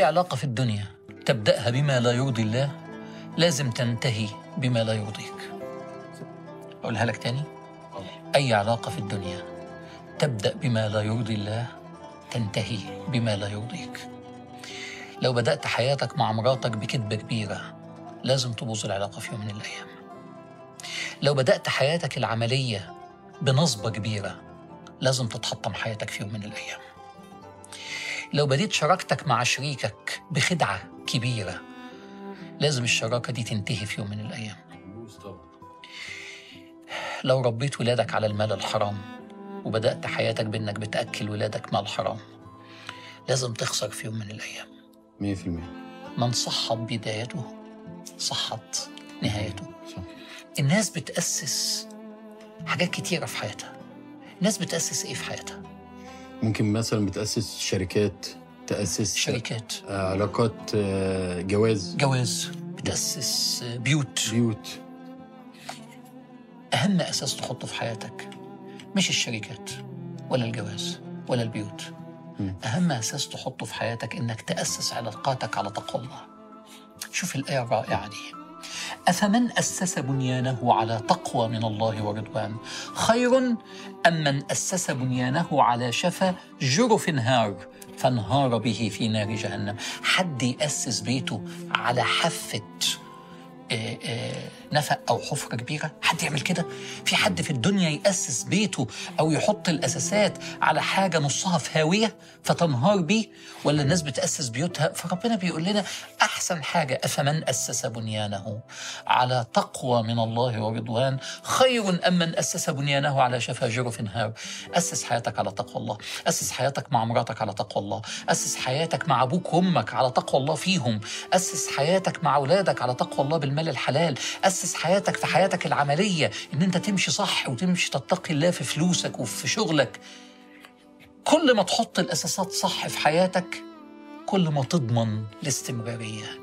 أي علاقة في الدنيا تبدأها بما لا يرضي الله لازم تنتهي بما لا يرضيك. أقولها لك تاني؟ أي علاقة في الدنيا تبدأ بما لا يرضي الله تنتهي بما لا يرضيك. لو بدأت حياتك مع مراتك بكذبة كبيرة لازم تبوظ العلاقة في يوم من الأيام. لو بدأت حياتك العملية بنصبة كبيرة لازم تتحطم حياتك في يوم من الأيام. لو بديت شراكتك مع شريكك بخدعة كبيرة لازم الشراكة دي تنتهي في يوم من الأيام. لو ربيت ولادك على المال الحرام وبدأت حياتك بأنك بتأكل ولادك مال حرام لازم تخسر في يوم من الأيام. 100% من صحت بدايته صحت نهايته. صح. الناس بتأسس حاجات كتيرة في حياتها. الناس بتأسس إيه في حياتها؟ ممكن مثلا بتأسس شركات تأسس شركات. آه، علاقات آه، جواز. جواز بتأسس بيوت. بيوت. أهم أساس تحطه في حياتك مش الشركات ولا الجواز ولا البيوت. أهم أساس تحطه في حياتك إنك تأسس علاقاتك على تقوى الله. شوف الآية الرائعة دي. أفمن أسس بنيانه على تقوى من الله ورضوان؟ خير أم من أسس بنيانه على شفا جرف هار فانهار به في نار جهنم؟ حد يأسس بيته على حافة آه، آه، نفق أو حفرة كبيرة؟ حد يعمل كده؟ في حد في الدنيا يأسس بيته أو يحط الأساسات على حاجة نصها في هاوية فتنهار بيه؟ ولا الناس بتأسس بيوتها فربنا بيقول لنا أحسن حاجة أفمن أسس بنيانه؟ على تقوى من الله ورضوان خير أم من أسس بنيانه على شفا جرف هار؟ أسس حياتك على تقوى الله أسس حياتك مع مراتك على تقوى الله أسس حياتك مع أبوك وأمك على تقوى الله فيهم أسس حياتك مع أولادك على تقوى الله بالمال الحلال اسس حياتك في حياتك العملية إن أنت تمشي صح وتمشي تتقي الله في فلوسك وفي شغلك. كل ما تحط الأساسات صح في حياتك كل ما تضمن الاستمرارية.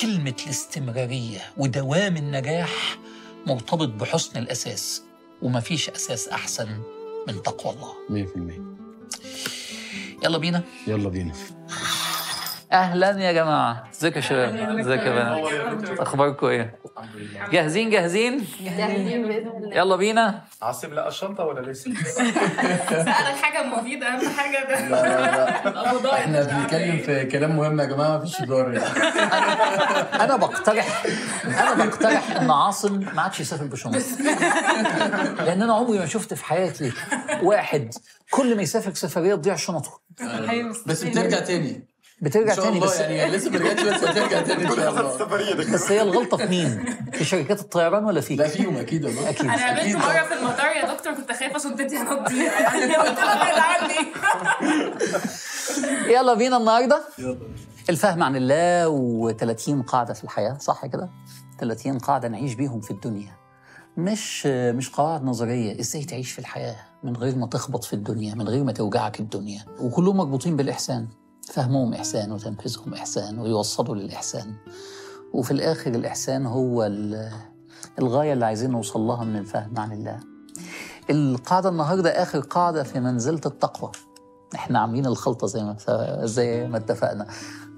كلمة الاستمرارية ودوام النجاح مرتبط بحسن الأساس ومفيش أساس أحسن من تقوى الله. 100% يلا بينا. يلا بينا. أهلا يا جماعة. ازيكم يا شباب؟ ازيك يا بنات؟ أخباركم إيه؟ جاهزين؟ جاهزين؟ جاهزين بإذن الله. يلا بينا. عاصم لقى الشنطة ولا لسه؟ سألك حاجة مفيدة أهم حاجة ده. إحنا بنتكلم في كلام مهم يا جماعة مفيش هزار يعني. أنا بقترح أنا بقترح إن عاصم ما عادش يسافر بشنطة. لأن أنا عمري ما شفت في حياتي واحد كل ما يسافر سفريه تضيع شنطه. بس بترجع تاني. بترجع تاني بس يعني لسه ما رجعتش بس هترجع تاني إن شاء الله. بس هي الغلطة في مين؟ في شركات الطيران ولا فيك؟ لا فيهم أكيد أنا قابلت. مرة في المطار يا دكتور كنت خايفة شنطتي هتضيع يعني قلت له عني. يلا بينا النهارده. الفهم عن الله و30 قاعدة في الحياة صح كده؟ 30 قاعدة نعيش بيهم في الدنيا. مش مش قواعد نظرية إزاي تعيش في الحياة من غير ما تخبط في الدنيا من غير ما توجعك الدنيا. وكلهم مربوطين بالإحسان. فهمهم إحسان وتنفيذهم إحسان ويوصلوا للإحسان. وفي الآخر الإحسان هو ال- الغاية اللي عايزين نوصل لها من الفهم عن الله. القاعدة النهارده آخر قاعدة في منزلة التقوى. إحنا عاملين الخلطة زي ما زي ما اتفقنا.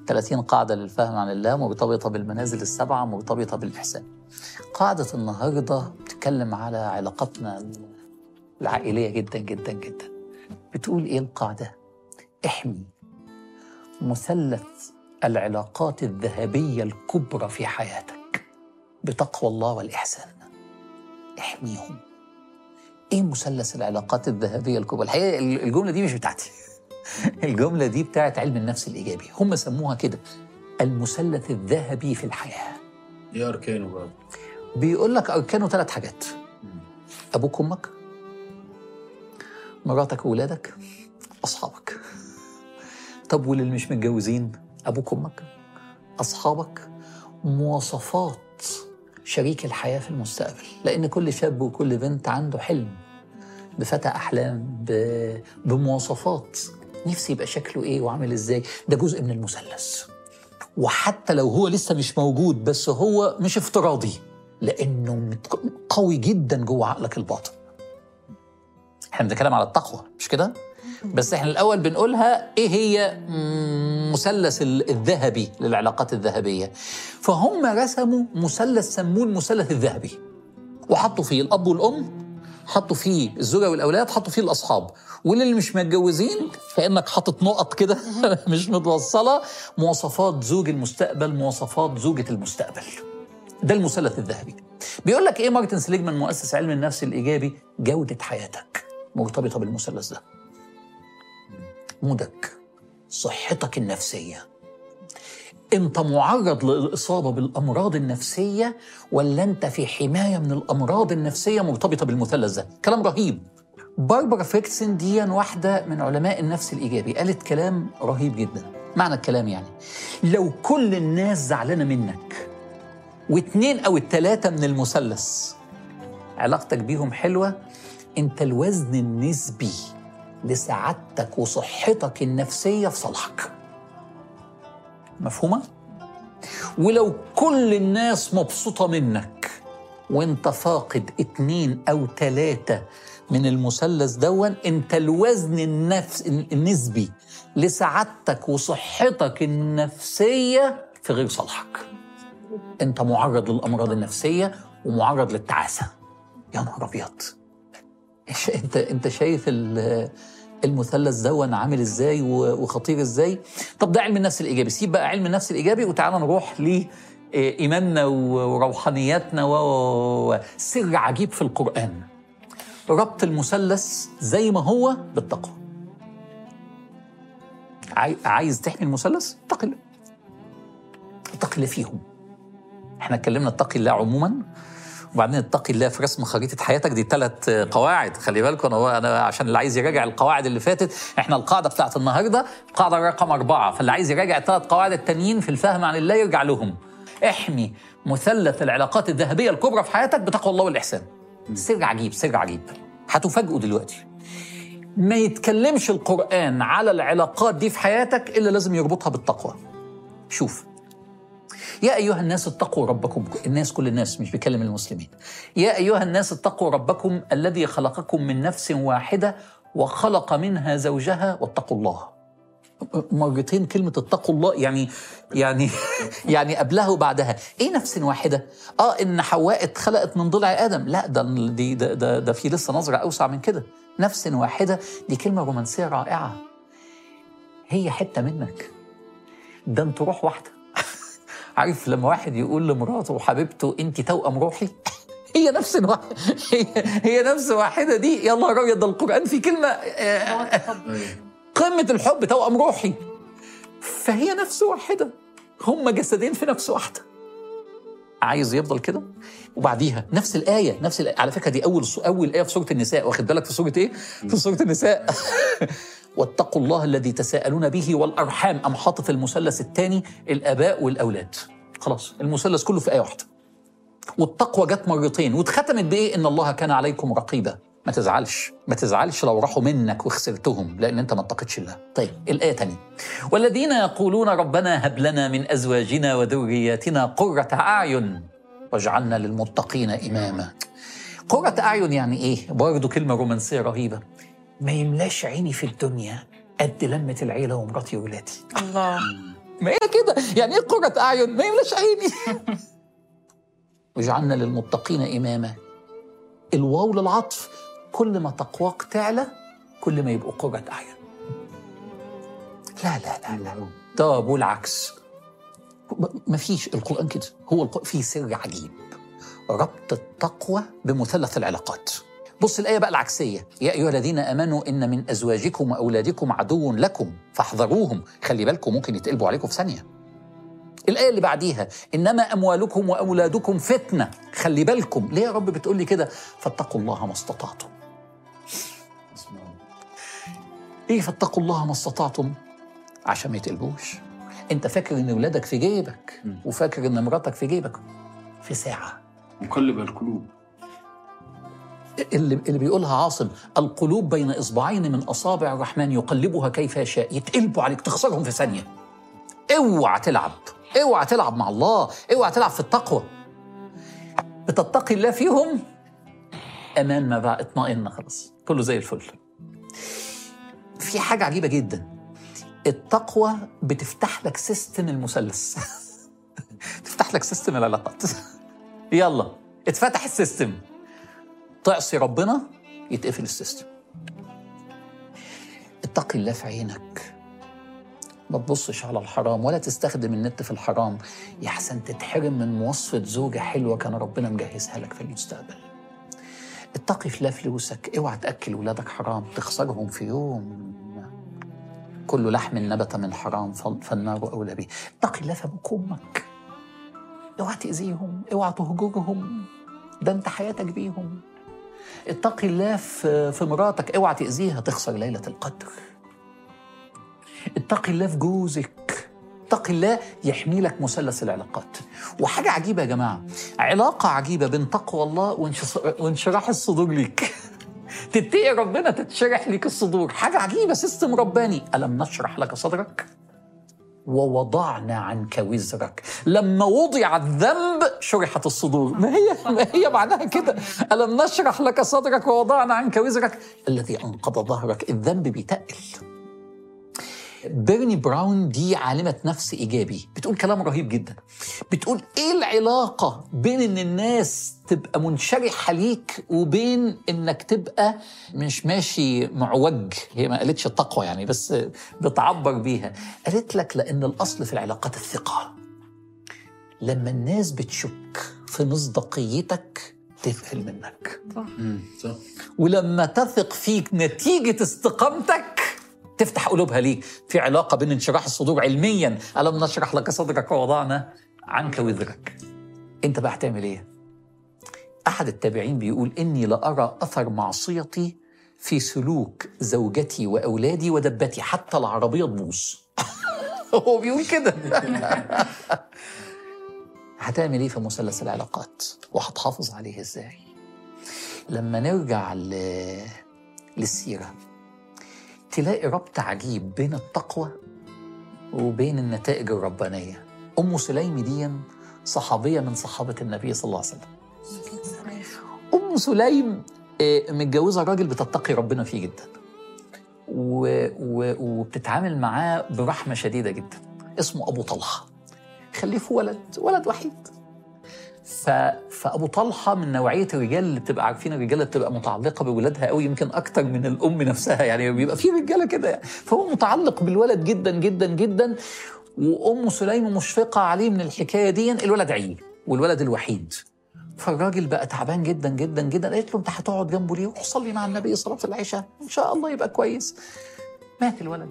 30 قاعدة للفهم عن الله مرتبطة بالمنازل السبعة مرتبطة بالإحسان. قاعدة النهارده بتتكلم على علاقاتنا العائلية جدا جدا جدا. بتقول إيه القاعدة؟ احمي مثلث العلاقات الذهبية الكبرى في حياتك. بتقوى الله والإحسان. احميهم. إيه مثلث العلاقات الذهبية الكبرى؟ الحقيقة الجملة دي مش بتاعتي. الجملة دي بتاعت علم النفس الإيجابي. هم سموها كده. المثلث الذهبي في الحياة. إيه أركانه بقى؟ بيقول لك أركانه ثلاث حاجات. أبوك وأمك. مراتك واولادك أصحابك. طب واللي مش متجوزين؟ أبوك وأمك أصحابك مواصفات شريك الحياة في المستقبل. لأن كل شاب وكل بنت عنده حلم بفتى أحلام ب... بمواصفات. نفسي يبقى شكله إيه وعامل إزاي؟ ده جزء من المثلث. وحتى لو هو لسه مش موجود بس هو مش افتراضي لأنه مت- قوي جدا جوه عقلك الباطن. إحنا بنتكلم على التقوى مش كده؟ بس إحنا الأول بنقولها إيه هي؟ مثلث ال- الذهبي للعلاقات الذهبية. فهم رسموا مثلث سموه المثلث الذهبي. وحطوا فيه الأب والأم حطوا فيه الزوجة والأولاد حطوا فيه الأصحاب. وللي مش متجوزين كأنك حاطط نقط كده مش متوصلة. مواصفات زوج المستقبل مواصفات زوجة المستقبل. ده المثلث الذهبي. بيقول لك إيه مارتن سليجمان مؤسس علم النفس الإيجابي؟ جودة حياتك. مرتبطة بالمثلث ده. مودك صحتك النفسية. إنت معرض للإصابة بالأمراض النفسية ولا أنت في حماية من الأمراض النفسية مرتبطة بالمثلث ده؟ كلام رهيب. باربرا فيكسن دي واحدة من علماء النفس الإيجابي. قالت كلام رهيب جدا. معنى الكلام يعني لو كل الناس زعلانة منك واتنين أو التلاتة من المثلث علاقتك بيهم حلوة أنت الوزن النسبي لسعادتك وصحتك النفسية في صالحك. مفهومة؟ ولو كل الناس مبسوطة منك وانت فاقد اتنين أو تلاتة من المثلث دون انت الوزن النفس النسبي لسعادتك وصحتك النفسية في غير صالحك. انت معرض للأمراض النفسية ومعرض للتعاسة. يا نهار أبيض. أنت أنت شايف ال- المثلث ده عامل إزاي وخطير إزاي؟ طب ده علم النفس الإيجابي. سيب بقى علم النفس الإيجابي وتعالى نروح ل إيماننا و- وروحانياتنا و- و- و- سر عجيب في القرآن. ربط المثلث زي ما هو بالتقوى. عاي- عايز تحمي المثلث؟ اتق الله. اتق الله فيهم. إحنا اتكلمنا اتقي الله عموما. وبعدين اتقي الله في رسم خريطة حياتك. دي ثلاث قواعد. خلي بالكم أنا أنا عشان اللي عايز يراجع القواعد اللي فاتت إحنا القاعدة بتاعت النهارده القاعده رقم أربعة. فاللي عايز يراجع الثلاث قواعد التانيين في الفهم عن الله يرجع لهم. احمي مثلث العلاقات الذهبية الكبرى في حياتك بتقوى الله والإحسان. سر عجيب سر عجيب. هتفاجئوا دلوقتي. ما يتكلمش القرآن على العلاقات دي في حياتك إلا لازم يربطها بالتقوى. شوف يا أيها الناس اتقوا ربكم الناس كل الناس مش بيكلم المسلمين يا أيها الناس اتقوا ربكم الذي خلقكم من نفس واحدة وخلق منها زوجها واتقوا الله مرتين كلمة اتقوا الله يعني يعني يعني قبلها وبعدها إيه نفس واحدة؟ آه إن حواء اتخلقت من ضلع آدم، لا ده دي ده, ده, ده في لسه نظرة أوسع من كده، نفس واحدة دي كلمة رومانسية رائعة. هي حتة منك. ده أنت روح واحدة. عارف لما واحد يقول لمراته وحبيبته انت توأم روحي؟ هي نفس واحدة هي, نفس واحدة دي. يا نهار أبيض ده القرآن في كلمة آه قمة الحب توأم روحي. فهي نفس واحدة. هم جسدين في نفس واحدة. عايز يفضل كده؟ وبعديها نفس الآية نفس الآية. على فكرة دي أول أول آية في سورة النساء. واخد بالك في سورة إيه؟ في سورة النساء. واتقوا الله الذي تساءلون به والأرحام. أم حاطط المثلث الثاني الآباء والأولاد. خلاص المثلث كله في آية واحدة. والتقوى جت مرتين. واتختمت بإيه؟ إن الله كان عليكم رقيبا. ما تزعلش ما تزعلش لو راحوا منك وخسرتهم لأن أنت ما اتقتش الله طيب الآية تانية. والذين يقولون ربنا هب لنا من أزواجنا وذرياتنا قرة أعين واجعلنا للمتقين إماما. قرة أعين يعني إيه؟ برضه كلمة رومانسية رهيبة. ما يملاش عيني في الدنيا قد لمة العيلة ومراتي وولادي. الله. ما هي كده؟ يعني إيه قرة أعين؟ ما يملاش عيني. واجعلنا للمتقين إماما. الواو للعطف. كل ما تقواك تعلى كل ما يبقوا قرة أعين. لا لا لا لا. طب والعكس. مفيش القرآن كده. هو القرآن فيه سر عجيب. ربط التقوى بمثلث العلاقات. بص الآية بقى العكسية. يا أيها الذين آمنوا إن من أزواجكم وأولادكم عدو لكم فاحذروهم. خلي بالكم ممكن يتقلبوا عليكم في ثانية. الآية اللي بعديها إنما أموالكم وأولادكم فتنة. خلي بالكم. ليه يا رب بتقول لي كده؟ فاتقوا الله ما استطعتم. إيه فاتقوا الله ما استطعتم؟ عشان ما يتقلبوش أنت فاكر إن ولادك في جيبك وفاكر إن مراتك في جيبك؟ في ساعة. مقلب القلوب. اللي, اللي بيقولها عاصم القلوب بين إصبعين من أصابع الرحمن يقلبها كيف يشاء. يتقلبوا عليك تخسرهم في ثانية. اوعى تلعب. اوعى تلعب مع الله. اوعى تلعب في التقوى. بتتقي الله فيهم؟ أمان ما بقى إطمئن خلاص. كله زي الفل. في حاجة عجيبة جدا. التقوى بتفتح لك system المثلث. تفتح لك system العلاقات. يلا اتفتح ال system. تعصي ربنا يتقفل ال system. اتقي الله في عينك. ما تبصش على الحرام ولا تستخدم النت في الحرام. يحسن تتحرم من مواصفة زوجة حلوة كان ربنا مجهزها لك في المستقبل. اتقي في لا فلوسك اوعى تأكل ولادك حرام تخسرهم في يوم. كل لحم نبت من حرام فال- فالنار أولى به. اتقي الله في أبوك وامك اوعى تأذيهم اوعى تهجرهم ده انت حياتك بيهم. اتقي الله في مراتك اوعى تأذيها تخسر ليلة القدر. اتقي الله في جوزك. اتقي الله يحمي لك مثلث العلاقات. وحاجة عجيبة يا جماعة علاقة عجيبة بين تقوى الله وانشراح الصدور ليك. تتقي ربنا تتشرح ليك الصدور. حاجة عجيبة سيستم رباني. ألم نشرح لك صدرك؟ ووضعنا عنك وزرك. لما وضع الذنب شرحت الصدور. ما هي؟ ما هي معناها كده؟ ألم نشرح لك صدرك؟ ووضعنا عنك وزرك. الذي أنقض ظهرك الذنب بيتقل. بيرني براون دي عالمة نفس إيجابي. بتقول كلام رهيب جدا. بتقول إيه العلاقة بين إن الناس تبقى منشرحة ليك وبين إنك تبقى مش ماشي معوج؟ هي ما قالتش التقوى يعني بس بتعبر بيها. قالت لك لأن الأصل في العلاقات الثقة. لما الناس بتشك في مصداقيتك تفهم منك. مم، صح. ولما تثق فيك نتيجة استقامتك تفتح قلوبها ليك. في علاقة بين انشراح الصدور علميا. ألم نشرح لك صدرك ووضعنا؟ عنك وزرك أنت بقى هتعمل إيه؟ أحد التابعين بيقول إني لأرى أثر معصيتي في سلوك زوجتي وأولادي ودبتي. حتى العربية تبوظ. هو بيقول كده. هتعمل إيه في مثلث العلاقات؟ وهتحافظ عليه إزاي؟ لما نرجع ل... للسيرة تلاقي ربط عجيب بين التقوى وبين النتائج الربانية. أم سليم دي صحابية من صحابة النبي صلى الله عليه وسلم. أم سليم آه، متجوزة راجل بتتقي ربنا فيه جدا. و... و... وبتتعامل معاه برحمة شديدة جدا. اسمه أبو طلحة. خلفه ولد ولد وحيد. ف... فأبو طلحة من نوعية الرجال اللي بتبقى عارفين الرجاله اللي بتبقى متعلقة بولادها قوي يمكن أكتر من الأم نفسها يعني بيبقى في رجالة كده. يعني. فهو متعلق بالولد جدا جدا جدا. وأم سليم مشفقه عليه من الحكاية دي الولد عيل والولد الوحيد. فالراجل بقى تعبان جدا جدا جدا. قالت له أنت هتقعد جنبه ليه؟ روح صلي مع النبي صلاة العشاء إن شاء الله يبقى كويس. مات الولد.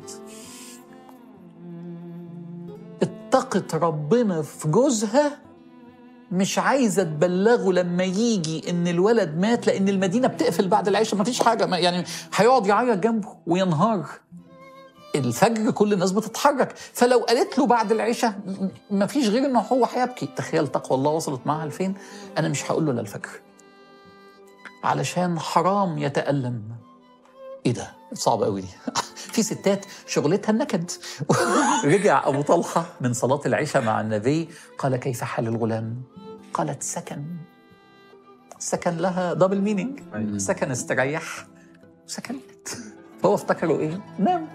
اتقت ربنا في جوزها مش عايزة تبلغه لما يجي إن الولد مات لأن المدينة بتقفل بعد العشاء ما فيش حاجة يعني هيقعد يعيط جنبه وينهار. الفجر كل الناس بتتحرك. فلو قالت له بعد العشاء ما فيش غير إنه هو هيبكي. تخيل تقوى الله وصلت معاها لفين؟ أنا مش هقول له للفجر علشان حرام يتألم. إيه ده؟ صعب قوي دي. في ستات شغلتها النكد. رجع أبو طلحة من صلاة العشاء مع النبي قال كيف حال الغلام؟ قالت سكن. سكن لها double meaning أيوة. سكن استريح. وسكنت فهو افتكروا إيه؟ نام.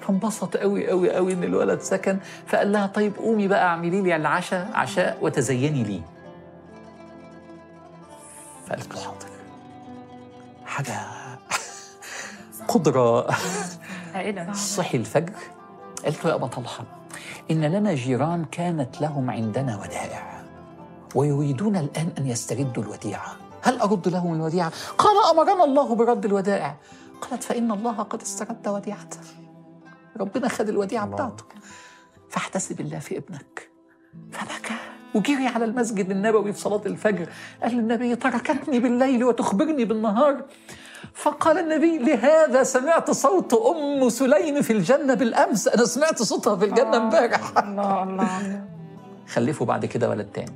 فانبسط قوي قوي قوي إن الولد سكن. فقال لها طيب قومي بقى اعملي لي العشاء عشاء وتزيني لي. فقالت له حاضر. حاجة عائلة صحي الفجر. قالت له يا أبا طلحة إن لنا جيران كانت لهم عندنا ودائع ويريدون الآن أن يستردوا الوديعة. هل أرد لهم الوديعة؟ قال أمرنا الله برد الودائع. قالت فإن الله قد استرد وديعته. ربنا خد الوديعة. بتاعته. فاحتسب الله في ابنك. فبكى وجري على المسجد النبوي في صلاة الفجر. قال للنبي تركتني بالليل وتخبرني بالنهار. فقال النبي لهذا سمعت صوت أم سليم في الجنة بالأمس. أنا سمعت صوتها في الجنة امبارح. الله الله. خلفوا بعد كده ولد تاني.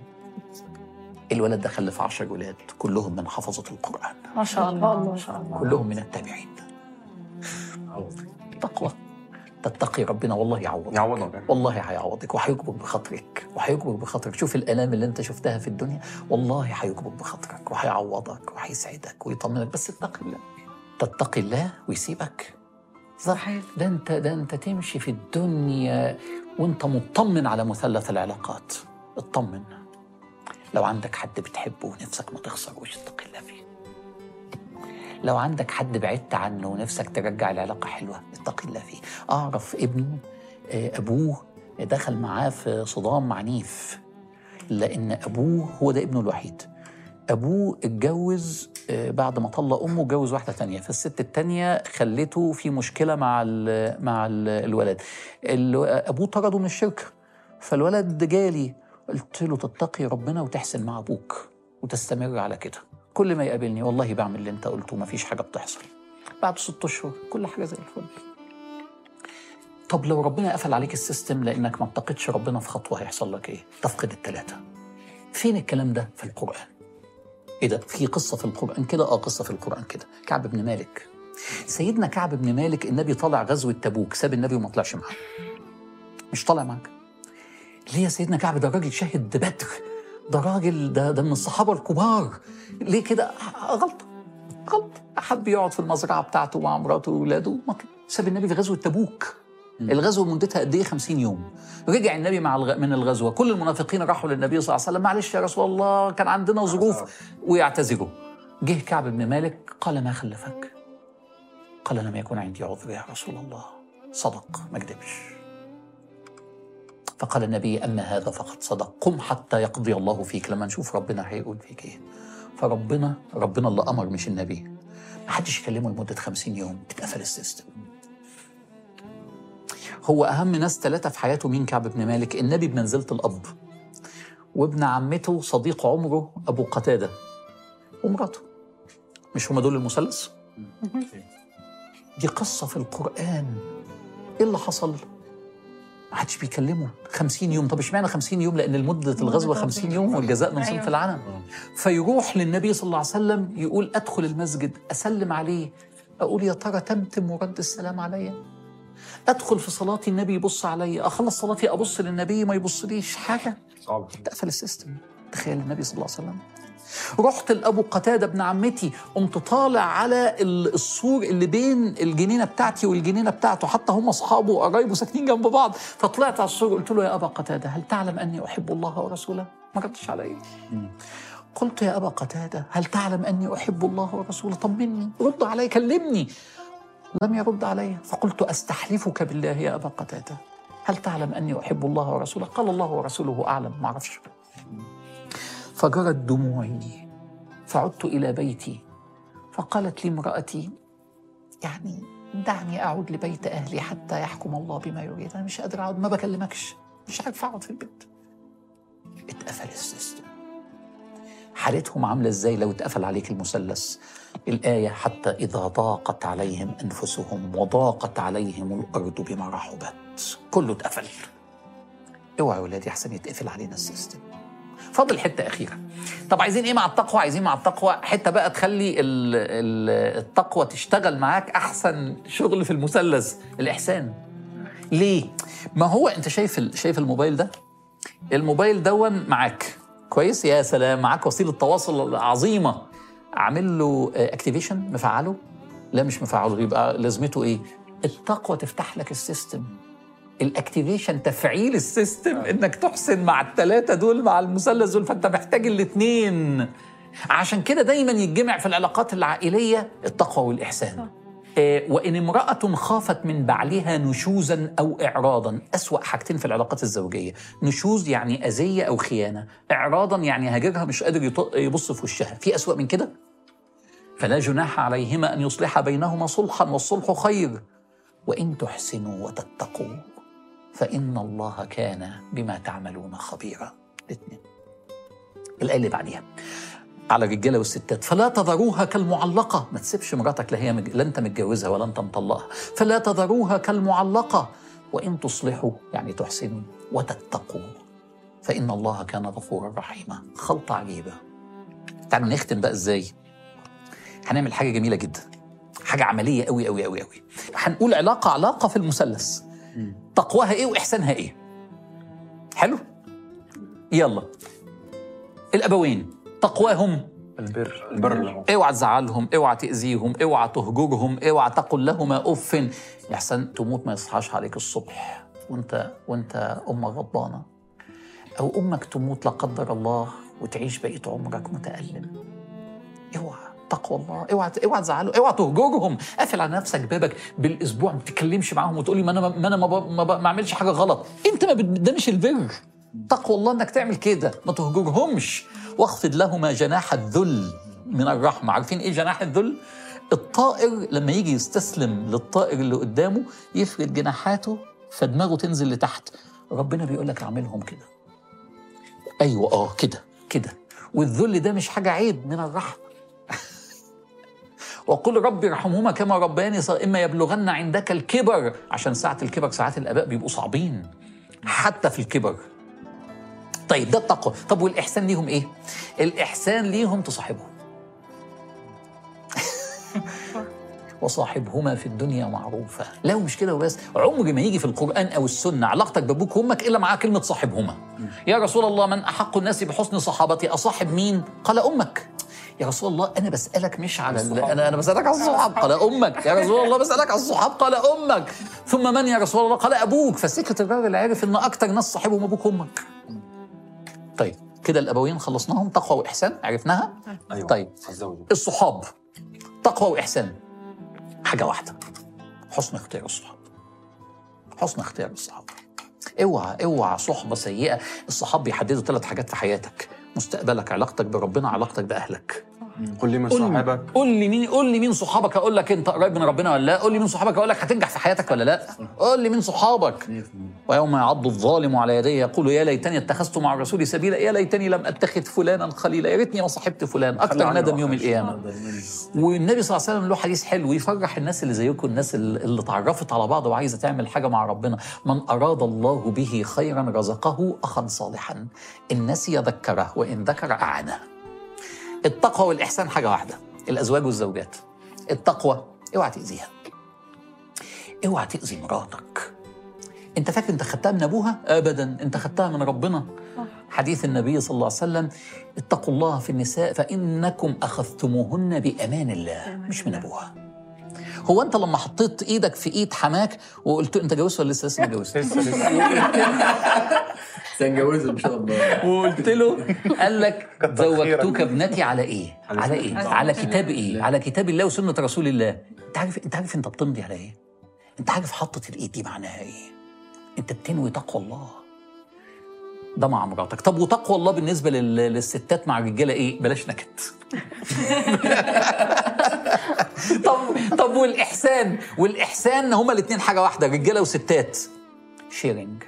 الولد ده خلف عشر ولاد كلهم من حفظة القرآن. ما شاء الله ما شاء الله. كلهم من التابعين. تقوى. تتقي ربنا والله يعوضك. يعوضك. والله هيعوضك وهيكبر بخاطرك وهيكبر بخاطرك. شوف الألام اللي انت شفتها في الدنيا والله هيكبر بخاطرك وهيعوضك وهيسعدك ويطمنك. بس اتقي الله. تتقي الله ويسيبك. صحيح. ده انت ده انت تمشي في الدنيا وانت مطمن على مثلث العلاقات. اطمن. لو عندك حد بتحبه ونفسك ما تخسروش اتق الله فيه. لو عندك حد بعدت عنه ونفسك ترجع العلاقة حلوة اتق الله فيه. أعرف ابنه آه، أبوه دخل معاه في صدام عنيف لأن أبوه هو ده ابنه الوحيد. أبوه اتجوز آه، بعد ما طلق أمه اتجوز واحدة تانية. فالست التانية خلته في مشكلة مع ال مع ال الولد. ال- أبوه طرده من الشركة فالولد جالي قلت له تتقي ربنا وتحسن مع أبوك وتستمر على كده. كل ما يقابلني والله بعمل اللي انت قلته مفيش حاجة بتحصل. بعد ست أشهر كل حاجة زي الفل. طب لو ربنا قفل عليك السيستم لأنك ما اتقيتش ربنا في خطوة هيحصل لك إيه؟ تفقد التلاتة. فين الكلام ده؟ في القرآن؟ إيه ده؟ في قصة في القرآن كده؟ آه قصة في القرآن كده. كعب بن مالك. سيدنا كعب بن مالك النبي طالع غزوة تبوك ساب النبي وما طلعش معاه. مش طالع معاك. ليه يا سيدنا كعب؟ ده راجل شاهد بدر. ده راجل ده ده من الصحابة الكبار. ليه كده؟ غلطه غلطه حب يقعد في المزرعة بتاعته مع مراته واولاده. ساب النبي في غزوة تبوك. الغزوة مدتها قد إيه؟ 50 يوم. رجع النبي مع الغ... من الغزوة. كل المنافقين راحوا للنبي صلى الله عليه وسلم. معلش يا رسول الله كان عندنا ظروف. ويعتذروا. جه كعب بن مالك قال ما خلفك؟ قال لم يكن عندي عذر يا رسول الله. صدق ما كذبش فقال النبي اما هذا فقد صدق قم حتى يقضي الله فيك. لما نشوف ربنا هيقول فيك إيه؟ فربنا ربنا اللي أمر مش النبي. ما حدش يكلمه لمدة 50 يوم. اتقفل السيستم. هو أهم ناس ثلاثة في حياته مين؟ كعب بن مالك. النبي بمنزلة الأب. وابن عمته صديق عمره أبو قتادة. ومراته. مش هما دول المثلث؟ دي قصة في القرآن. إيه اللي حصل؟ ما حدش بيكلمه. 50 يوم. طب اشمعنى 50 يوم؟ لأن المدة الغزوة 50 يوم. والجزاء من صنف أيوة. العلم فيروح للنبي صلى الله عليه وسلم يقول أدخل المسجد أسلم عليه. أقول يا ترى تمتم ورد السلام عليا أدخل في صلاتي النبي يبص عليا أخلص صلاتي أبص للنبي ما يبصليش. حاجة. صعب. اتقفل السيستم. تخيل النبي صلى الله عليه وسلم. رحت لأبو قتادة ابن عمتي قمت طالع على ال- السور اللي بين الجنينة بتاعتي والجنينة بتاعته حتى هم أصحابه وقرايبه ساكنين جنب بعض. فطلعت على السور قلت له يا أبا قتادة هل تعلم أني أحب الله ورسوله؟ ما ردش علي. قلت يا أبا قتادة هل تعلم أني أحب الله ورسوله؟ طمني رد علي كلمني. لم يرد علي. فقلت أستحلفك بالله يا أبا قتادة. هل تعلم أني أحب الله ورسوله؟ قال الله ورسوله أعلم ما أعرفش. فجرت دموعي. فعدت إلى بيتي. فقالت لي امراتي يعني دعني أعود لبيت أهلي حتى يحكم الله بما يريد. أنا مش قادر اقعد ما بكلمكش. مش عارف أقعد في البيت. اتقفل السيستم. حالتهم عاملة إزاي لو اتقفل عليك المثلث؟ الآية حتى إذا ضاقت عليهم أنفسهم وضاقت عليهم الأرض بما رحبت. كله اتقفل. اوعى يا ولادي أحسن يتقفل علينا ال system. فاضل حتة أخيرة. طب عايزين إيه مع التقوى؟ عايزين مع التقوى حتة بقى تخلي ال- ال- التقوى تشتغل معاك أحسن شغل في المثلث. الإحسان. ليه؟ ما هو أنت شايف شايف الموبايل ده؟ الموبايل دون معاك. كويس؟ يا سلام. معاك وسيلة تواصل عظيمة. اعمل له activation مفعله؟ لا مش مفعله. يبقى لازمته إيه؟ التقوى تفتح لك ال system. ال activation تفعيل ال system انك تحسن مع الثلاثه دول مع المثلث دول فانت محتاج الاثنين عشان كده دايما يتجمع في العلاقات العائلية التقوى والإحسان. آه، وإن امرأة خافت من بعلها نشوزا أو إعراضا أسوأ حاجتين في العلاقات الزوجية. نشوز يعني أذية أو خيانة. إعراضا يعني هاجرها مش قادر يبص في وشها. في أسوأ من كده؟ فلا جناح عليهما أن يصلح بينهما صلحا والصلح خير. وإن تحسنوا وتتقوا. فإن الله كان بما تعملون خبيرا. الاثنين. الآية اللي بعديها. على الرجالة والستات فلا تذروها كالمعلقة. ما تسيبش مراتك لا هي مج... لا انت متجوزها ولا انت مطلقها. فلا تذروها كالمعلقة. وإن تصلحوا يعني تحسنوا وتتقوا. فإن الله كان غفورا رحيما. خلطة عجيبة. تعالوا نختم بقى إزاي؟ هنعمل حاجة جميلة جدا. حاجة عملية قوي قوي قوي قوي هنقول علاقة علاقة في المثلث. تقواها إيه وإحسانها إيه. حلو؟ يلا. الأبوين تقواهم. البر البر. اوعى تزعلهم اوعى تأذيهم اوعى تهجرهم اوعى تقل لهما أف. يا احسن تموت ما يصحاش عليك الصبح وأنت وأنت ام غضبانة. أو أمك تموت لا قدر الله وتعيش بقية عمرك متألم. اوعى. تقوى الله. اوعى اوعى تزعلهم اوعى تهجرهم قافل على نفسك بابك بالاسبوع ما تتكلمش معاهم وتقول لي ما أنا ما أنا ما, ب- ما, ب- ما اعملش حاجة غلط. انت ما بت- ده مش البر. تقوى الله انك تعمل كده. ما تهجرهمش. واخفض لهما جناح الذل من الرحمة. عارفين إيه جناح الذل؟ الطائر لما يجي يستسلم للطائر اللي قدامه يفرد جناحاته فدماغه تنزل لتحت. ربنا بيقول لك اعملهم كده. أيوه آه كده كده. والذل ده مش حاجة عيب من الرحمة. وقل رب ارحمهما كما ربياني إما يبلغن عندك الكبر. عشان ساعة الكبر ساعات الأباء بيبقوا صعبين. حتى في الكبر. طيب ده التقوى. طب والإحسان ليهم إيه؟ الإحسان ليهم تصاحبهم. وصاحبهما في الدنيا معروفة. لا مش كده وبس. عمر ما يجي في القرآن أو السنة علاقتك بأبوك وأمك إلا معاه كلمة صاحبهما. يا رسول الله من أحق الناس بحسن صحابتي أصاحب مين؟ قال أمك. يا رسول الله أنا بسألك مش على ال- أنا أنا بسألك على الصحاب قال أمك. يا رسول الله بسألك على الصحاب قال أمك. ثم من يا رسول الله؟ قال أبوك. فسكت الراجل عرف إن أكتر ناس صاحبهم أبوك وأمك. طيب كده الأبوين خلصناهم. تقوى وإحسان عرفناها؟ أيوه طيب الصحاب. تقوى وإحسان. حاجة واحدة. حسن اختيار الصحاب. حسن اختيار الصحاب. اوعى اوعى صحبة سيئة. الصحاب بيحددوا ثلاث حاجات في حياتك. مستقبلك علاقتك بربنا علاقتك بأهلك. قل لي من صاحبك. قول لي مين قول لي مين صحابك أقول لك أنت قريب من ربنا ولا لا؟ قول لي مين صحابك أقول لك هتنجح في حياتك ولا لا؟ قول لي مين صحابك. 100% ويوم يعض الظالم على يديه يقول يا ليتني اتخذت مع الرسول سبيلا يا ليتني لم أتخذ فلانا خليلا يا ريتني ما صاحبت فلان. أكثر ندم يوم آخر شيء. القيامة. والنبي صلى الله عليه وسلم له حديث حلو يفرح الناس اللي زيكم الناس اللي اللي اتعرفت على بعض وعايزة تعمل حاجة مع ربنا. من أراد الله به خيرا رزقه اخا صالحا. ان نسي ذكره وإن ذكر أعانه. التقوى والإحسان حاجة واحدة. الأزواج والزوجات. التقوى اوعى تأذيها. اوعى تأذي مراتك. انت فاكر انت خدتها من ابوها؟ ابدا. انت خدتها من ربنا. حديث النبي صلى الله عليه وسلم اتقوا الله في النساء فإنكم أخذتموهن بأمان الله مش من أبوها. هو انت لما حطيت إيدك في ايد حماك وقلت له انت جوزت ولا لسه لسه ما جوزت؟ لسه لسه. سنجوزه ان شاء الله. وقلت له قال لك زوجتك. ابنتي على إيه؟ على إيه؟ على كتاب إيه؟ على كتاب الله وسنة رسول الله. انت عارف انت عارف انت بتمضي على إيه؟ انت عارف حطة الايد دي معناها إيه؟ انت بتنوي تقوى الله. ده مع مراتك. طب وتقوى الله بالنسبة لل... للستات مع الرجالة إيه؟ بلاش نكد. طب طب والإحسان والإحسان هما الاثنين حاجة واحدة رجالة وستات. sharing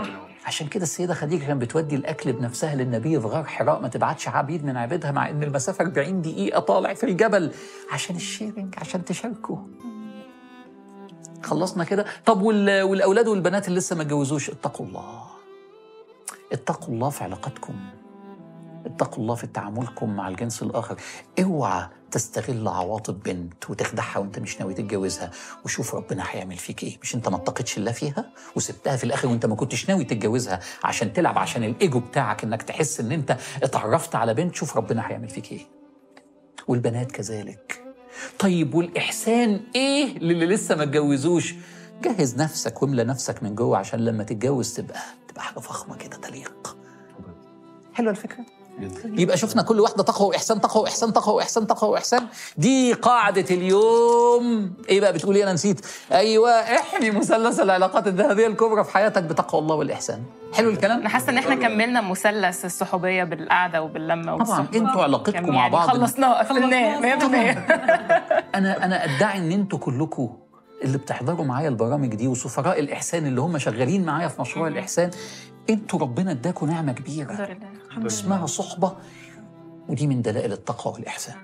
الاكل عشان كده السيدة خديجة كانت بتودي الأكل بنفسها للنبي في غار حراء ما تبعتش عبيد من عبيدها مع إن المسافة 40 دقيقة طالع في الجبل. عشان الشيرنج عشان تشاركوا. خلصنا كده. طب وال- والأولاد والبنات اللي لسه ما اتجوزوش؟ اتقوا الله. اتقوا الله في علاقاتكم اتقوا الله في تعاملكم مع الجنس الآخر. اوعى تستغل عواطف بنت وتخدعها وانت مش ناوي تتجوزها. وشوف ربنا هيعمل فيك إيه. مش انت ما اتقيتش الله فيها؟ وسبتها في الآخر وانت ما كنتش ناوي تتجوزها عشان تلعب عشان الإيجو بتاعك انك تحس ان انت اتعرفت على بنت. شوف ربنا هيعمل فيك إيه. والبنات كذلك. طيب والإحسان إيه للي لسه ما اتجوزوش؟ جهز نفسك واملى نفسك من جوه عشان لما تتجوز تبقى تبقى حاجة فخمة كده تليق. حلوة الفكرة. يبقى شفنا كل واحدة تقوى وإحسان تقوى وإحسان تقوى وإحسان تقوى وإحسان. دي قاعدة اليوم. إيه بقى بتقولي أنا نسيت. أيوه إحمي مثلث العلاقات الذهبية الكبرى في حياتك بتقوى الله والإحسان. حلو الكلام؟ أنا حاسة إن إحنا كملنا مثلث الصحوبية بالقعدة وباللمة طبعا. أنتوا علاقتكم كان مع يعني بعض. خلصناه قفلناه 100% أنا أنا أدعي إن أنتوا كلكم اللي بتحضروا معايا البرامج دي وسفراء الإحسان اللي هم شغالين معايا في مشروع الإحسان أنتوا ربنا اداكم نعمة كبيرة. الحمد لله. الحمد لله. اسمها صحبة ودي من دلائل التقوى والإحسان.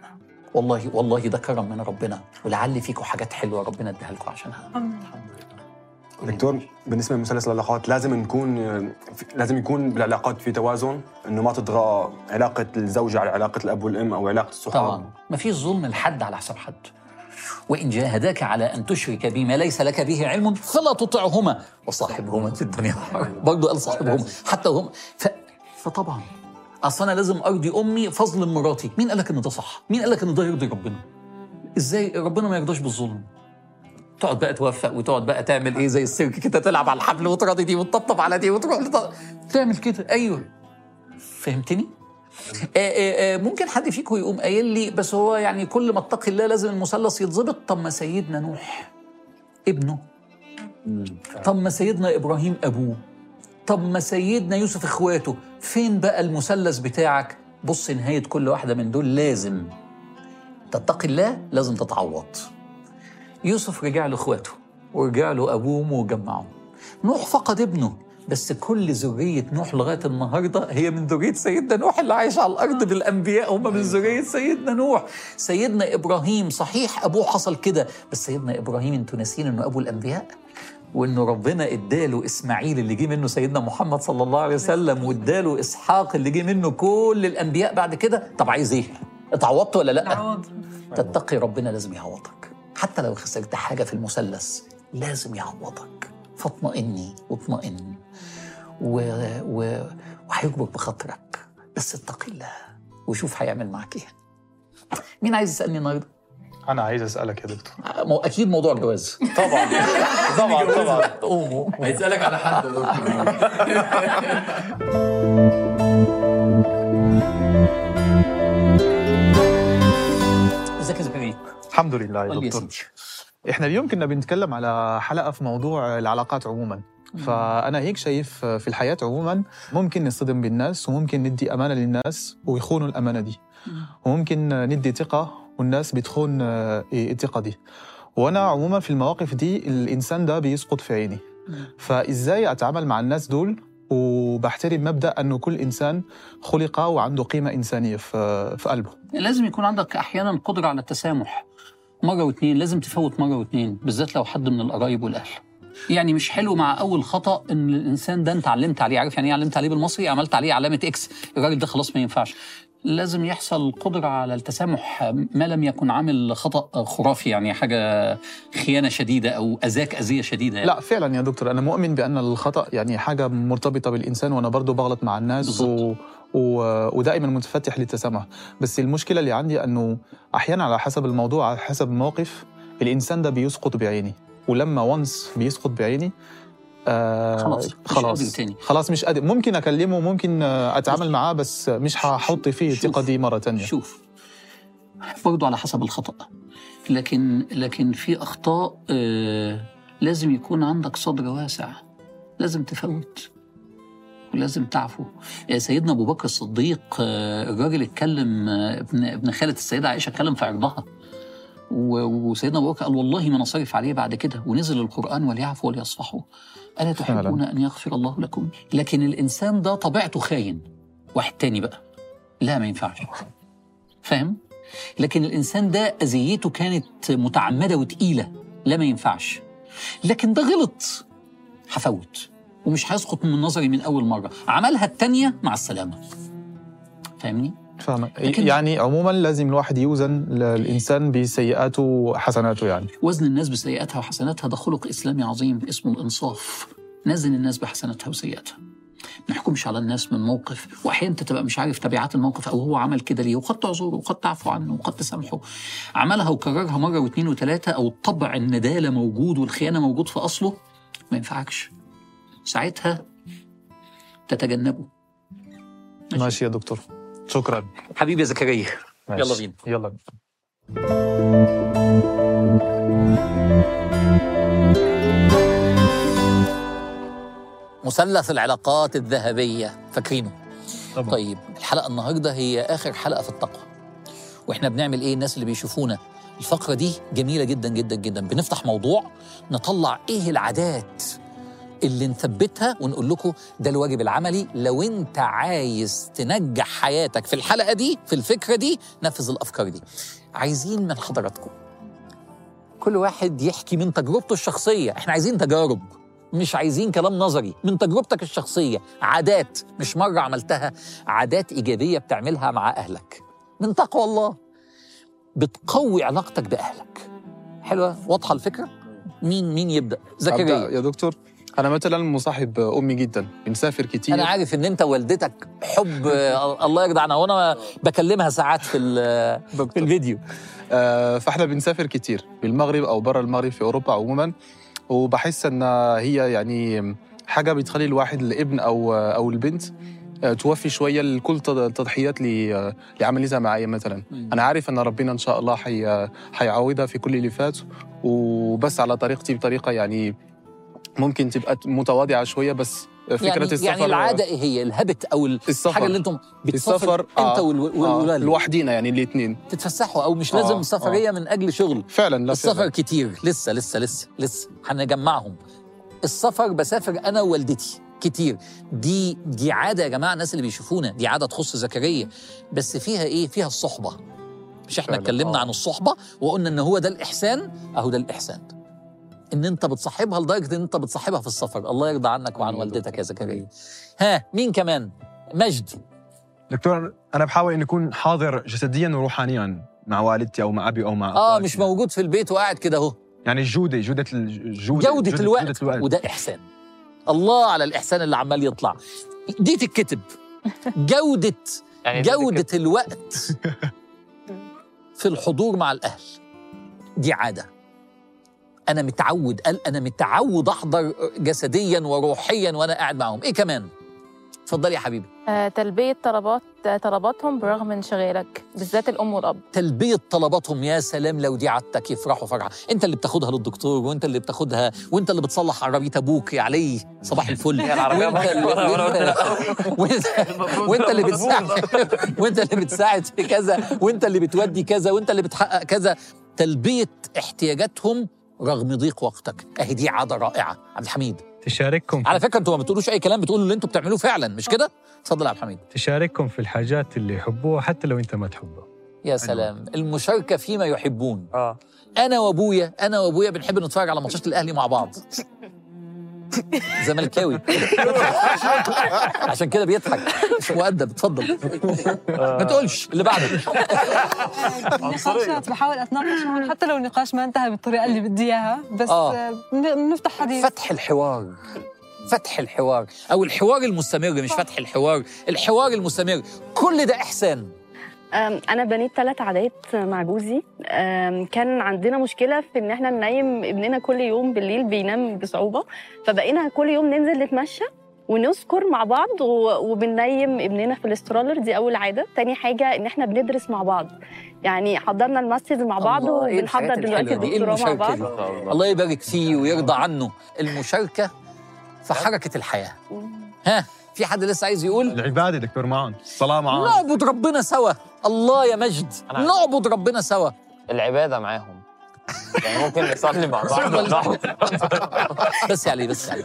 والله والله ده كرم من ربنا ولعل فيكم حاجات حلوة ربنا اداها لكم عشانها. دكتور بالنسبة لمثلث العلاقات لازم نكون لازم يكون بالعلاقات في توازن إنه ما تطغى علاقة الزوجه على علاقة الأب والأم أو علاقة الصحاب. طبعا. ما فيش ظلم لحد على حساب حد. وإن جاهداك على أن تشرك بما ليس لك به علم فلا تطعهما وصاحبهما في الدنيا برضه قال صاحبهما. حتى هم ف... فطبعا. أصل أنا لازم أرضي أمي فضل مراتي. مين قال لك إن ده صح؟ مين قال لك إن ده يرضي ربنا؟ إزاي ربنا ما يرضاش بالظلم؟ تقعد بقى توفق وتقعد بقى تعمل إيه؟ زي السيرك كده تلعب على الحبل وتراضي دي وتطبطب على دي وتروح تعمل كده. أيوه. فهمتني؟ آه آه آه ممكن حد فيكم يقوم قايل لي بس هو يعني كل ما اتقي الله لازم المثلث يتظبط. طب ما سيدنا نوح ابنه. طب ما سيدنا إبراهيم أبوه. طب ما سيدنا يوسف إخواته. فين بقى المثلث بتاعك؟ بص نهاية كل واحدة من دول لازم تتقي الله لازم تتعوض. يوسف رجع لاخواته ورجع له أبوه وامه وجمعهم. نوح فقد ابنه. بس كل ذرية نوح لغاية النهاردة هي من ذرية سيدنا نوح اللي عايش على الأرض بالأنبياء. هم من ذرية سيدنا نوح. سيدنا إبراهيم صحيح أبوه حصل كده بس سيدنا إبراهيم أنتوا ناسين أنه أبو الأنبياء؟ وإنه ربنا إداله إسماعيل اللي جه منه سيدنا محمد صلى الله عليه وسلم وإداله إسحاق اللي جه منه كل الأنبياء بعد كده. طب عايز إيه؟ اتعوضت ولا لأ؟ تتقي ربنا لازم يعوضك. حتى لو خسرت حاجة في المثلث لازم يعوضك. فاطمئني واطمئن. و... و... وهيكبر بخاطرك. بس اتقي الله وشوف هيعمل معاك إيه. مين عايز يسألني النهارده؟ أنا عايز أسألك يا دكتور. آه، مو- أكيد موضوع الجواز. طبعا. طبعا طبعا. هيسألك على حد يا دكتور. إزيك يا زكريا؟ الحمد لله يا دكتور. إحنا اليوم كنا بنتكلم على حلقة في موضوع العلاقات عموما. فأنا هيك شايف في الحياة عموما ممكن نصطدم بالناس وممكن ندي أمانة للناس ويخونوا الأمانة دي. وممكن ندي ثقة والناس بتخون آه، الثقة دي. وأنا عموما في المواقف دي الإنسان ده بيسقط في عيني. فإزاي أتعامل مع الناس دول؟ وبحترم مبدأ أنه كل إنسان خلق وعنده قيمة إنسانية في في قلبه. لازم يكون عندك أحيانا قدرة على التسامح. مرة واتنين لازم تفوت مرة واتنين بالذات لو حد من القرايب والأهل. يعني مش حلو مع أول خطأ إن الإنسان ده أنت علمت عليه. عارف يعني إيه علمت عليه بالمصري؟ عملت عليه علامة إكس الراجل ده خلاص ما ينفعش. لازم يحصل قدرة على التسامح ما لم يكن عامل خطأ خرافي يعني حاجة خيانة شديدة أو أذاك أذية شديدة يعني. لا فعلا يا دكتور. أنا مؤمن بأن الخطأ يعني حاجة مرتبطة بالإنسان وأنا برضو بغلط مع الناس. و... و... ودائما متفتح للتسامح. بس المشكلة اللي عندي أنه أحيانا على حسب الموضوع على حسب الموقف الإنسان ده بيسقط بعيني. ولما وانس بيسقط بعيني آه خلاص، مش خلاص قادر تاني. خلاص مش قادر ممكن أكلمه ممكن أتعامل معاه بس مش هحط فيه شوف. الثقه دي مرة تانية. شوف برضو على حسب الخطأ. لكن لكن في أخطاء آه لازم يكون عندك صدر واسع. لازم تفوت. ولازم تعفو. آه، سيدنا أبو بكر الصديق آه الراجل اتكلم آه ابن ابن خالة السيدة عائشة اتكلم في عرضها. وسيدنا أبو بكر قال والله ما نصرف عليه بعد كده. ونزل القرآن وليعفوا وليصفحوا ألا تحبون أن يغفر الله لكم؟ لكن الإنسان ده طبيعته خاين. واحد تاني بقى. لا ما ينفعش. فاهم؟ لكن الإنسان ده أذيته كانت متعمدة وتقيلة. لا ما ينفعش. لكن ده غلط. هفوت. ومش هيسقط من نظري من أول مرة. عملها التانية مع السلامة. فاهمني؟ فاهم لكن- يعني عموما لازم الواحد يوزن الانسان بسيئاته وحسناته يعني. وزن الناس بسيئاتها وحسناتها ده خلق إسلامي عظيم اسمه الإنصاف. نزن الناس بحسناتها وسيئاتها. ما نحكمش على الناس من موقف واحيانا أنت تبقى مش عارف تبعات الموقف أو هو عمل كده ليه وقد تعذره وقد تعفو عنه وقد تسامحه. عملها وكررها مرة واثنين وثلاثة أو الطبع النداله موجود والخيانة موجود في أصله ما ينفعكش. ساعتها تتجنبه. ماشي. ماشي يا دكتور. شكرا. حبيبي يا زكريا. يلا بينا. يلا بينا. مثلث العلاقات الذهبية. فاكرينه؟ طبعا. طيب الحلقة النهارده هي آخر حلقة في التقوى. وإحنا بنعمل إيه؟ الناس اللي بيشوفونا. الفقرة دي جميلة جدا جدا جدا. بنفتح موضوع نطلع إيه العادات اللي نثبتها ونقول لكم ده الواجب العملي. لو انت عايز تنجح حياتك في الحلقة دي في الفكرة دي نفذ الأفكار دي. عايزين من حضراتكم كل واحد يحكي من تجربته الشخصية. إحنا عايزين تجارب مش عايزين كلام نظري. من تجربتك الشخصية عادات مش مرة عملتها عادات إيجابية بتعملها مع أهلك. من تقوى الله. بتقوي علاقتك بأهلك. حلوة؟ واضحة الفكرة؟ مين مين يبدأ؟ زكريا. يا دكتور. أنا مثلا مصاحب أمي جدا بنسافر كتير. أنا عارف إن أنت والدتك حب آه، الله يرضى عنها وأنا بكلمها ساعات في في الفيديو. آه، فإحنا بنسافر كتير بالمغرب أو برا المغرب في أوروبا عموما. وبحس إن هي يعني حاجة بتخلي الواحد الابن أو أو البنت آه، توفي شوية لكل تض- التضحيات اللي آه، عملتها معايا مثلا. أنا عارف إن ربنا إن شاء الله حي حيعوضها في كل اللي فات. وبس على طريقتي بطريقة يعني ممكن تبقى متواضعة شوية بس فكرة يعني السفر يعني العادة إيه؟ هي الهابت أو ال- السفر. الحاجة اللي أنتم بتسافر السفر، أنت آه، آه، لوحدينا يعني الاثنين تتفسحوا أو مش آه، لازم آه. سفرية من أجل شغل. فعلا لا السفر فعلاً. كتير. لسه لسه لسه لسه. هنجمعهم. السفر بسافر أنا ووالدتي. كتير. دي دي عادة يا جماعة الناس اللي بيشوفونا. دي عادة تخص زكريا بس فيها إيه؟ فيها الصحبة. مش إحنا اتكلمنا آه. عن الصحبة وقلنا إن هو ده الإحسان. أهو ده الإحسان. إن أنت بتصاحبها لدرجة إن أنت بتصاحبها في السفر. الله يرضى عنك وعن والدتك يا زكريا. ها مين كمان؟ مجد. دكتور أنا بحاول اني اكون حاضر جسديا وروحانيا مع والدتي أو مع أبي أو مع آه. مش موجود في البيت وقاعد كده أهو. يعني الجوده جودة الجوده جودة, الوقت, جودة الوقت. وده إحسان. الله على الإحسان اللي عمال يطلع. دي تتكتب جودة يعني دي جودة الوقت في الحضور مع الأهل. دي عادة. أنا متعود قال أنا متعود أحضر جسديا وروحيا وأنا قاعد معهم إيه كمان؟ اتفضلي يا حبيبي. آه، تلبية طلبات طلباتهم برغم انشغالك بالذات الأم والأب. تلبية طلباتهم يا سلام لو دي عادتك يفرحوا فرحة. أنت اللي بتاخدها للدكتور وأنت اللي بتاخدها وأنت اللي بتصلح عربية أبوك يا علي. صباح الفل. العربية وأنت اللي بتساعد وأنت اللي بتساعد في كذا وأنت اللي بتودي كذا وأنت اللي بتحقق كذا. تلبية احتياجاتهم رغم ضيق وقتك. أهي دي عادة رائعة. عبد الحميد. تشارككم على فكرة أنتوا ما بتقولوش أي كلام بتقولوا اللي أنتوا بتعملوه فعلا مش كده؟ اتفضل يا عبد الحميد. تشارككم في الحاجات اللي يحبوها حتى لو انت ما تحبها. يا سلام. المشاركة فيما يحبون. آه. أنا وأبويا أنا وأبويا بنحب نتفرج على ماتشات الأهلي مع بعض. زملكاوي. عشان كده بيضحك. مش مؤدب اتفضل. ما تقولش اللي بعده. نقاشات بحاول أتناقش حتى لو النقاش ما انتهى بالطريقة اللي بدي إياها بس آه. آه. بنفتح حديث. فتح الحوار فتح الحوار أو الحوار المستمر مش فتح الحوار الحوار المستمر. كل ده إحسان. أنا بنيت ثلاث عادات مع جوزي. كان عندنا مشكلة في إن إحنا ننيم ابننا كل يوم بالليل بينام بصعوبة. فبقينا كل يوم ننزل نتمشى ونذكر مع بعض وبننيم ابننا في ال stroller. دي أول عادة. تاني حاجة إن إحنا بندرس مع بعض. يعني حضرنا ال masters مع بعض الله، إيه وبنحضر دلوقتي دي؟ إيه الدكتوراه مع بعض. دي؟ الله. يبارك فيه ويرضى عنه. المشاركة في حركة الحياة. ها في حد لسه عايز يقول؟ العبادة دكتور معاهم الصلاة معاهم نعبد ربنا سوا. الله يا مجد نعبد ربنا سوا. العبادة معاهم. يعني ممكن نصلي مع بعض. بس يا علي بس يا علي.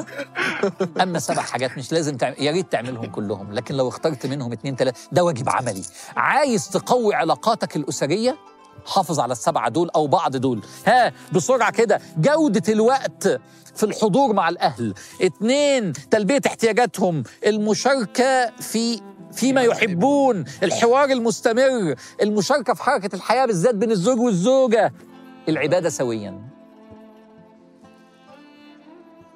أما سبع حاجات مش لازم تعمل يا ريت تعملهم كلهم لكن لو اخترت منهم اتنين تلاتة ده واجب عملي. عايز تقوي علاقاتك الأسرية؟ حافظ على السبعة دول أو بعض دول. ها بسرعة كده. جودة الوقت في الحضور مع الأهل. اتنين تلبية احتياجاتهم. المشاركة في فيما يحبون الحوار المستمر المشاركة في حركة الحياة بالذات بين الزوج والزوجة. العبادة سويا.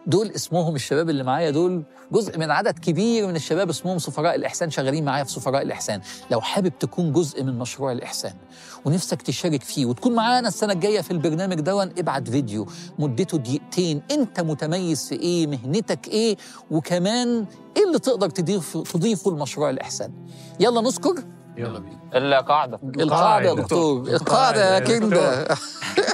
دول اسمهم الشباب اللي معايا دول جزء من عدد كبير من الشباب اسمهم سفراء الإحسان شغالين معايا في سفراء الإحسان. لو حابب تكون جزء من مشروع الإحسان ونفسك تشارك فيه وتكون معانا السنة الجاية في البرنامج دون ابعت فيديو مدته دقيقتين. أنت متميز في إيه؟ مهنتك إيه؟ وكمان إيه اللي تقدر تضيف تضيفه لمشروع الإحسان؟ يلا نذكر. يلا بينا. القاعده القاعدة يا دكتور. القاعدة. يا كندا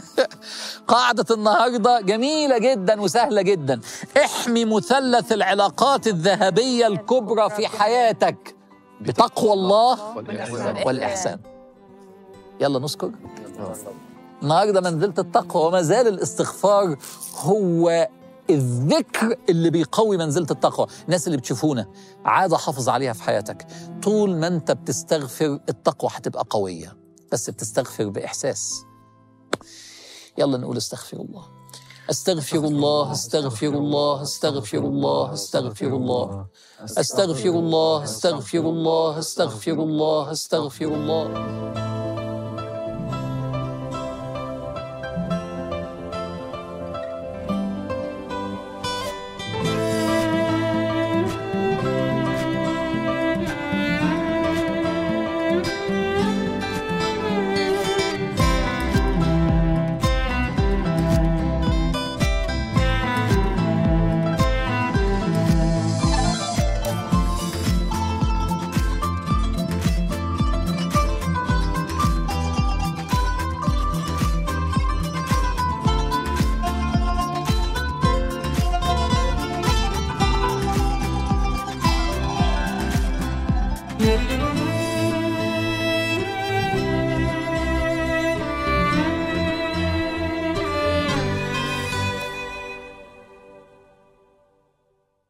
قاعدة النهاردة جميلة جدا وسهلة جدا. احمي مثلث العلاقات الذهبية الكبرى في حياتك بتقوى الله والإحسان. يلا نذكر. النهارده منزلة التقوى وما زال الاستغفار هو الذكر اللي بيقوي منزلة التقوى. الناس اللي بتشوفونا عادة حافظ عليها في حياتك. طول ما أنت بتستغفر التقوى هتبقى قوية. بس بتستغفر بإحساس. يلا نقول استغفر الله. استغفر الله استغفر الله استغفر الله استغفر الله. استغفر الله استغفر الله استغفر الله استغفر الله.